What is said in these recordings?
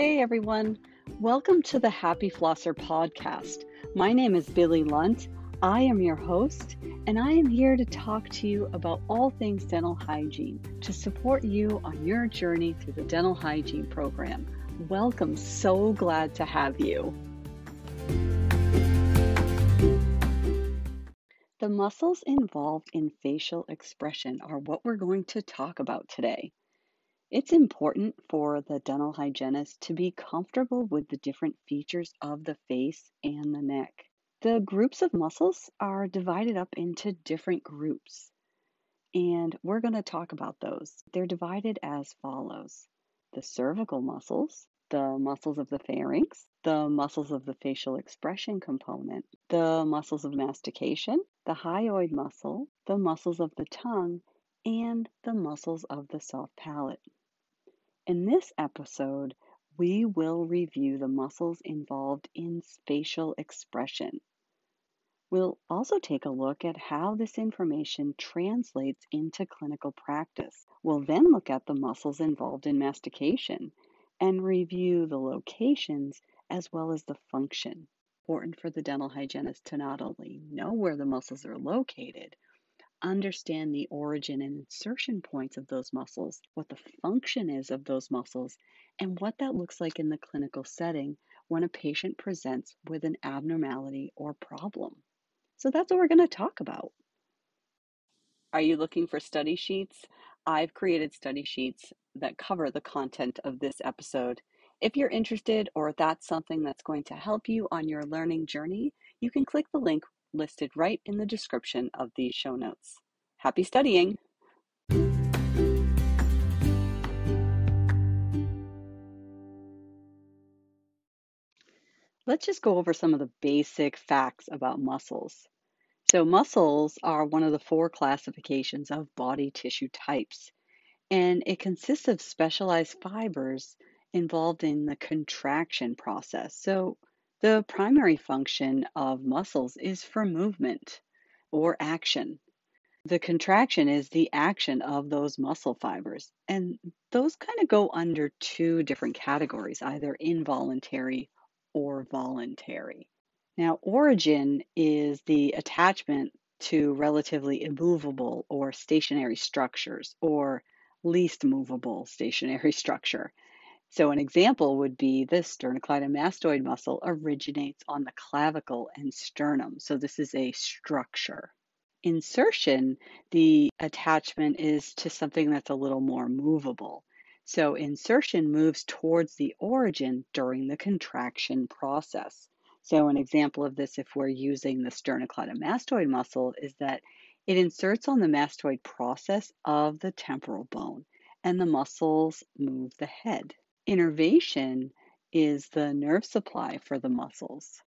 Hey everyone, welcome to the Happy Flosser podcast. My name is Billie Lunt. I am your host, and I am here to talk to you about all things dental hygiene to support you on your journey through the dental hygiene program. Welcome, so glad to have you. The muscles involved in facial expression are what we're going to talk about today. It's important for the dental hygienist to be comfortable with the different features of the face and the neck. The groups of muscles are divided up into different groups, and we're going to talk about those. They're divided as follows the cervical muscles, the muscles of the pharynx, the muscles of the facial expression component, the muscles of mastication, the hyoid muscle, the muscles of the tongue, and the muscles of the soft palate. In this episode, we will review the muscles involved in facial expression. We'll also take a look at how this information translates into clinical practice. We'll then look at the muscles involved in mastication and review the locations as well as the function. Important for the dental hygienist to not only know where the muscles are located, understand the origin and insertion points of those muscles, what the function is of those muscles, and what that looks like in the clinical setting when a patient presents with an abnormality or problem. So that's what we're going to talk about. Are you looking for study sheets? I've created study sheets that cover the content of this episode. If you're interested or that's something that's going to help you on your learning journey, you can click the link listed right in the description of these show notes. Happy studying! Let's just go over some of the basic facts about muscles. So, muscles are one of the four classifications of body tissue types, and it consists of specialized fibers involved in the contraction process. So, the primary function of muscles is for movement or action. The contraction is the action of those muscle fibers. And those kind of go under two different categories, either involuntary or voluntary. Now, origin is the attachment to relatively immovable or stationary structures or least movable stationary structure. So, an example would be the sternocleidomastoid muscle originates on the clavicle and sternum. So, this is a structure. Insertion, the attachment is to something that's a little more movable. So, insertion moves towards the origin during the contraction process. So, an example of this, if we're using the sternocleidomastoid muscle, is that it inserts on the mastoid process of the temporal bone, and the muscles move the head. Innervation is the nerve supply for the muscles.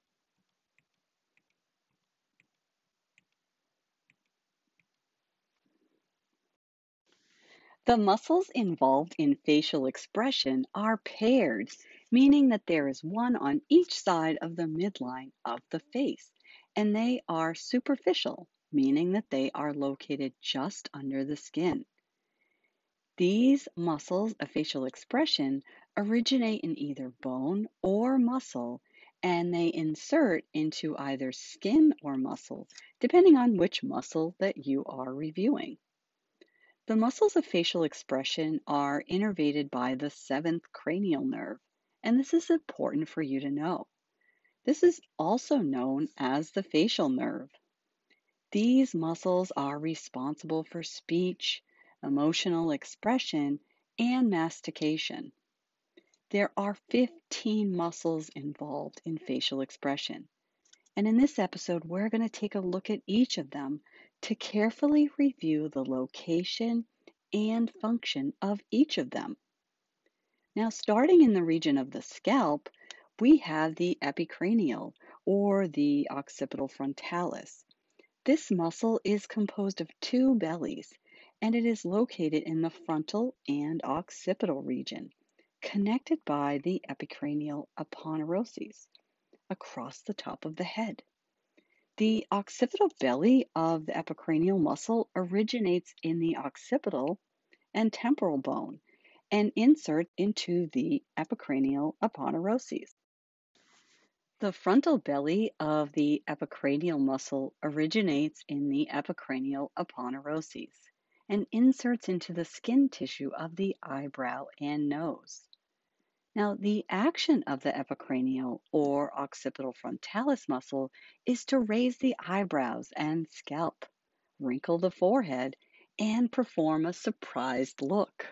The muscles involved in facial expression are paired, meaning that there is one on each side of the midline of the face, and they are superficial, meaning that they are located just under the skin. These muscles of facial expression originate in either bone or muscle, and they insert into either skin or muscle, depending on which muscle that you are reviewing. The muscles of facial expression are innervated by the seventh cranial nerve, and this is important for you to know. This is also known as the facial nerve. These muscles are responsible for speech, emotional expression, and mastication. There are 15 muscles involved in facial expression. And in this episode, we're going to take a look at each of them to carefully review the location and function of each of them. Now, starting in the region of the scalp, we have the epicranial or the occipital frontalis. This muscle is composed of two bellies and it is located in the frontal and occipital region, connected by the epicranial aponeuroses across the top of the head. The occipital belly of the epicranial muscle originates in the occipital and temporal bone, and insert into the epicranial aponeurosis. The frontal belly of the epicranial muscle originates in the epicranial aponeurosis and inserts into the skin tissue of the eyebrow and nose. Now, the action of the epicranial or occipital frontalis muscle is to raise the eyebrows and scalp, wrinkle the forehead, and perform a surprised look.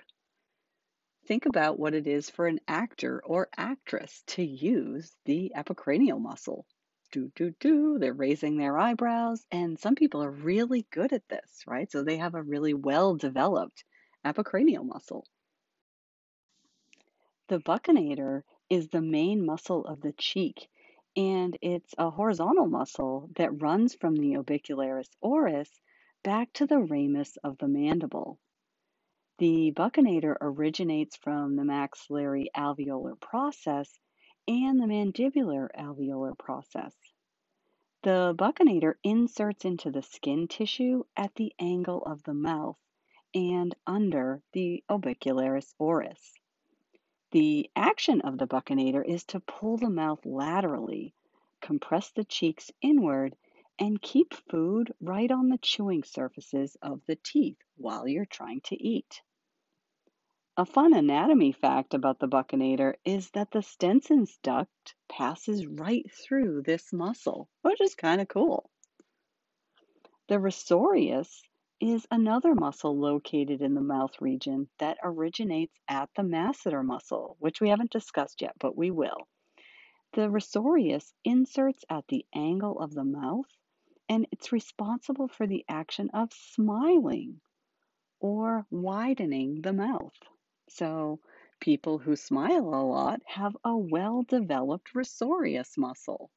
Think about what it is for an actor or actress to use the epicranial muscle. Do, do, do. They're raising their eyebrows, and some people are really good at this, right? So they have a really well developed epicranial muscle. The buccinator is the main muscle of the cheek, and it's a horizontal muscle that runs from the orbicularis oris back to the ramus of the mandible. The buccinator originates from the maxillary alveolar process and the mandibular alveolar process. The buccinator inserts into the skin tissue at the angle of the mouth and under the orbicularis oris. The action of the buccinator is to pull the mouth laterally, compress the cheeks inward, and keep food right on the chewing surfaces of the teeth while you're trying to eat. A fun anatomy fact about the buccinator is that the Stenson's duct passes right through this muscle, which is kind of cool. The risorius is another muscle located in the mouth region that originates at the masseter muscle, which we haven't discussed yet, but we will. The risorius inserts at the angle of the mouth and it's responsible for the action of smiling or widening the mouth. So, people who smile a lot have a well developed risorius muscle.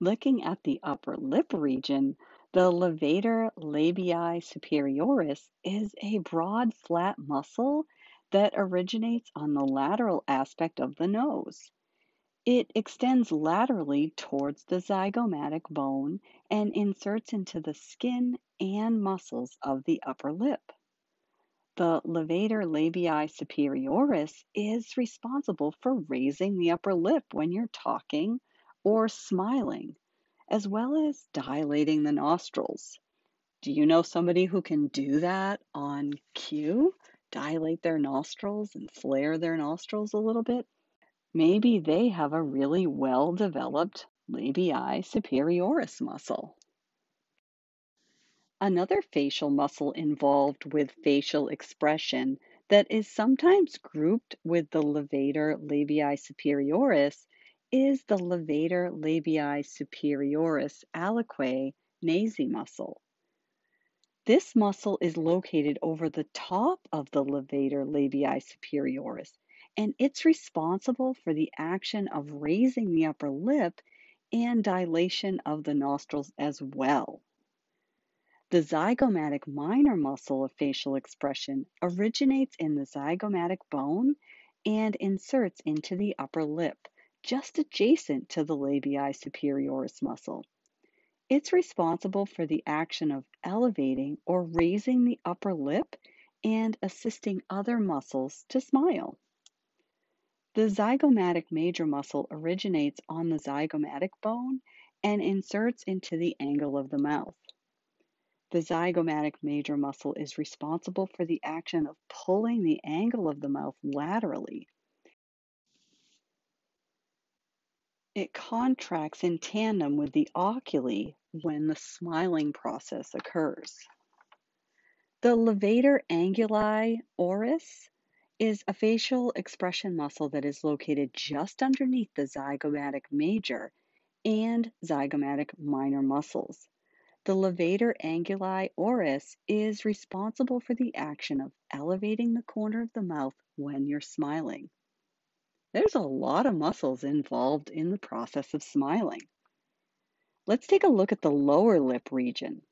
Looking at the upper lip region, the levator labii superioris is a broad, flat muscle that originates on the lateral aspect of the nose. It extends laterally towards the zygomatic bone and inserts into the skin and muscles of the upper lip. The levator labii superioris is responsible for raising the upper lip when you're talking or smiling as well as dilating the nostrils. Do you know somebody who can do that on cue? Dilate their nostrils and flare their nostrils a little bit? Maybe they have a really well developed labii superioris muscle. Another facial muscle involved with facial expression that is sometimes grouped with the levator labii superioris is the levator labii superioris alaeque nasi muscle. This muscle is located over the top of the levator labii superioris, and it's responsible for the action of raising the upper lip and dilation of the nostrils as well. The zygomatic minor muscle of facial expression originates in the zygomatic bone and inserts into the upper lip just adjacent to the labii superioris muscle. It's responsible for the action of elevating or raising the upper lip and assisting other muscles to smile. The zygomatic major muscle originates on the zygomatic bone and inserts into the angle of the mouth. The zygomatic major muscle is responsible for the action of pulling the angle of the mouth laterally It contracts in tandem with the oculi when the smiling process occurs. The levator anguli oris is a facial expression muscle that is located just underneath the zygomatic major and zygomatic minor muscles. The levator anguli oris is responsible for the action of elevating the corner of the mouth when you're smiling. There's a lot of muscles involved in the process of smiling. Let's take a look at the lower lip region.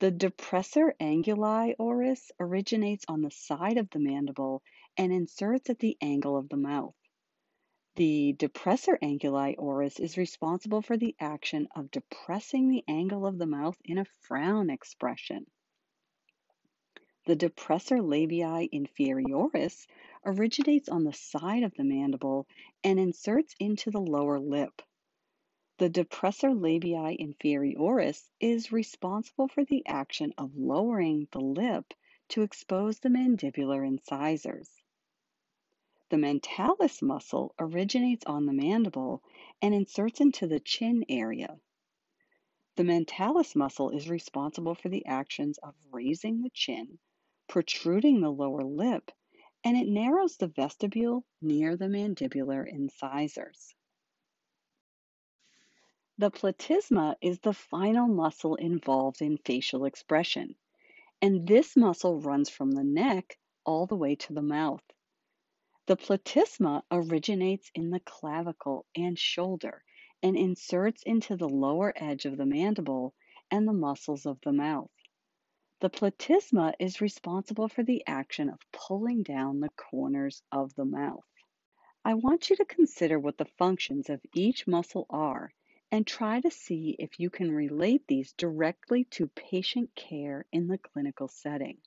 The depressor anguli oris originates on the side of the mandible and inserts at the angle of the mouth. The depressor anguli oris is responsible for the action of depressing the angle of the mouth in a frown expression. The depressor labii inferioris originates on the side of the mandible and inserts into the lower lip. The depressor labii inferioris is responsible for the action of lowering the lip to expose the mandibular incisors. The mentalis muscle originates on the mandible and inserts into the chin area. The mentalis muscle is responsible for the actions of raising the chin, protruding the lower lip, and it narrows the vestibule near the mandibular incisors. The platysma is the final muscle involved in facial expression, and this muscle runs from the neck all the way to the mouth. The platysma originates in the clavicle and shoulder and inserts into the lower edge of the mandible and the muscles of the mouth. The platysma is responsible for the action of pulling down the corners of the mouth. I want you to consider what the functions of each muscle are and try to see if you can relate these directly to patient care in the clinical setting.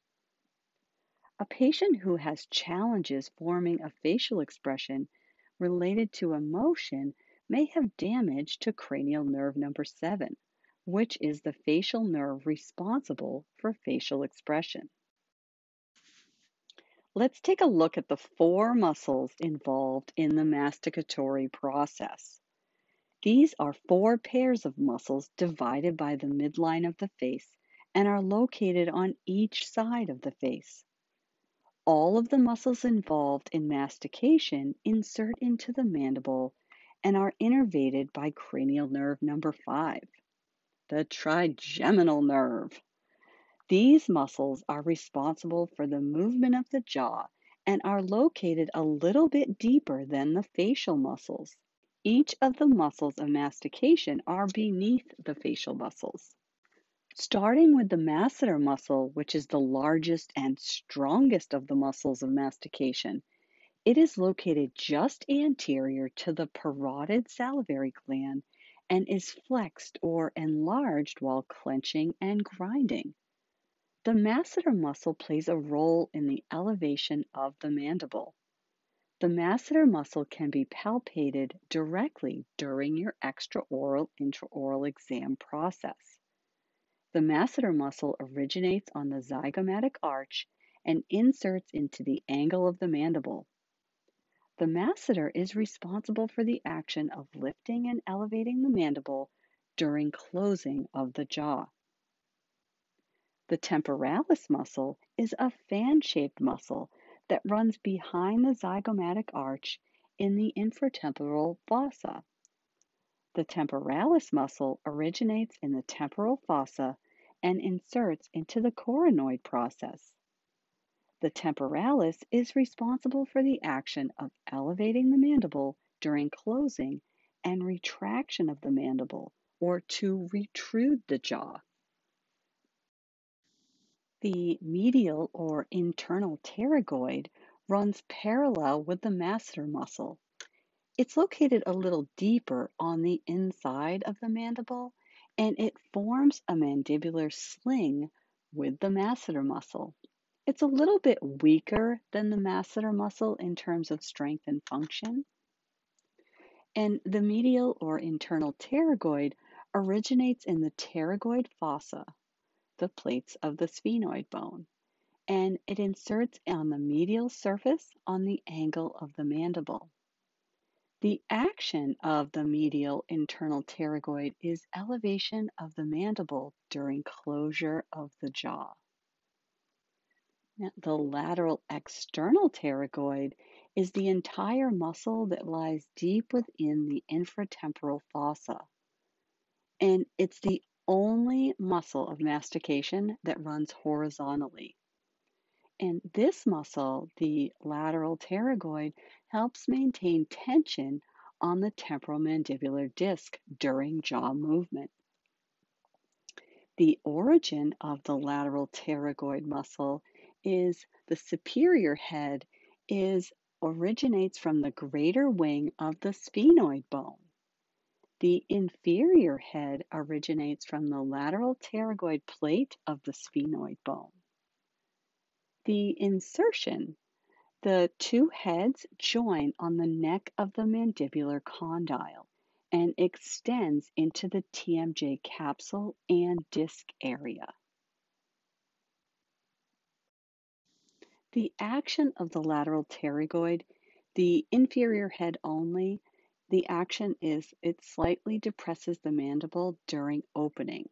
A patient who has challenges forming a facial expression related to emotion may have damage to cranial nerve number 7, which is the facial nerve responsible for facial expression. Let's take a look at the four muscles involved in the masticatory process. These are four pairs of muscles divided by the midline of the face and are located on each side of the face. All of the muscles involved in mastication insert into the mandible and are innervated by cranial nerve number 5, the trigeminal nerve. These muscles are responsible for the movement of the jaw and are located a little bit deeper than the facial muscles. Each of the muscles of mastication are beneath the facial muscles. Starting with the masseter muscle, which is the largest and strongest of the muscles of mastication, it is located just anterior to the parotid salivary gland and is flexed or enlarged while clenching and grinding. The masseter muscle plays a role in the elevation of the mandible. The masseter muscle can be palpated directly during your extraoral intraoral exam process. The masseter muscle originates on the zygomatic arch and inserts into the angle of the mandible. The masseter is responsible for the action of lifting and elevating the mandible during closing of the jaw. The temporalis muscle is a fan shaped muscle that runs behind the zygomatic arch in the infratemporal fossa. The temporalis muscle originates in the temporal fossa and inserts into the coronoid process. The temporalis is responsible for the action of elevating the mandible during closing and retraction of the mandible or to retrude the jaw. The medial or internal pterygoid runs parallel with the masseter muscle. It's located a little deeper on the inside of the mandible and it forms a mandibular sling with the masseter muscle. It's a little bit weaker than the masseter muscle in terms of strength and function. And the medial or internal pterygoid originates in the pterygoid fossa the plates of the sphenoid bone, and it inserts on the medial surface on the angle of the mandible. The action of the medial internal pterygoid is elevation of the mandible during closure of the jaw. Now, the lateral external pterygoid is the entire muscle that lies deep within the infratemporal fossa. And it's the only muscle of mastication that runs horizontally. And this muscle, the lateral pterygoid, helps maintain tension on the temporal mandibular disc during jaw movement. The origin of the lateral pterygoid muscle is the superior head is originates from the greater wing of the sphenoid bone. The inferior head originates from the lateral pterygoid plate of the sphenoid bone. The insertion, the two heads join on the neck of the mandibular condyle and extends into the TMJ capsule and disc area. The action of the lateral pterygoid, the inferior head only, the action is it slightly depresses the mandible during opening.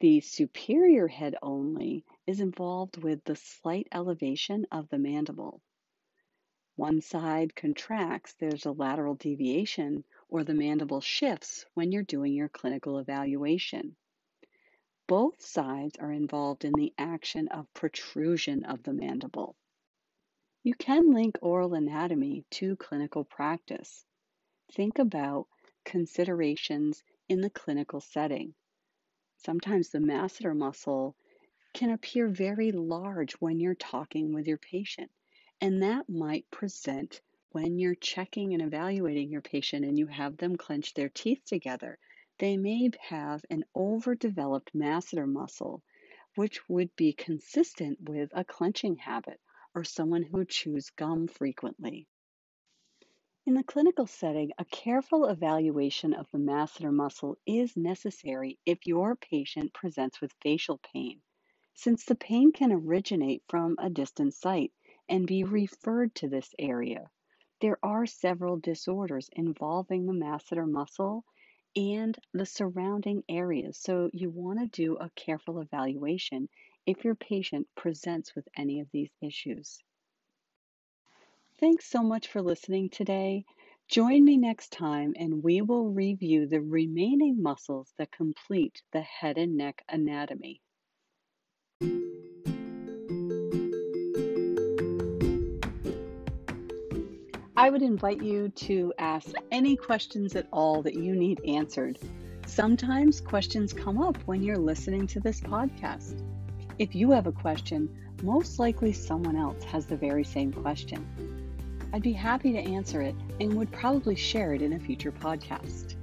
The superior head only is involved with the slight elevation of the mandible. One side contracts, there's a lateral deviation, or the mandible shifts when you're doing your clinical evaluation. Both sides are involved in the action of protrusion of the mandible. You can link oral anatomy to clinical practice. Think about considerations in the clinical setting. Sometimes the masseter muscle can appear very large when you're talking with your patient, and that might present when you're checking and evaluating your patient and you have them clench their teeth together. They may have an overdeveloped masseter muscle, which would be consistent with a clenching habit or someone who chews gum frequently. In the clinical setting, a careful evaluation of the masseter muscle is necessary if your patient presents with facial pain, since the pain can originate from a distant site and be referred to this area. There are several disorders involving the masseter muscle and the surrounding areas, so you want to do a careful evaluation if your patient presents with any of these issues. Thanks so much for listening today. Join me next time and we will review the remaining muscles that complete the head and neck anatomy. I would invite you to ask any questions at all that you need answered. Sometimes questions come up when you're listening to this podcast. If you have a question, most likely someone else has the very same question. I'd be happy to answer it and would probably share it in a future podcast.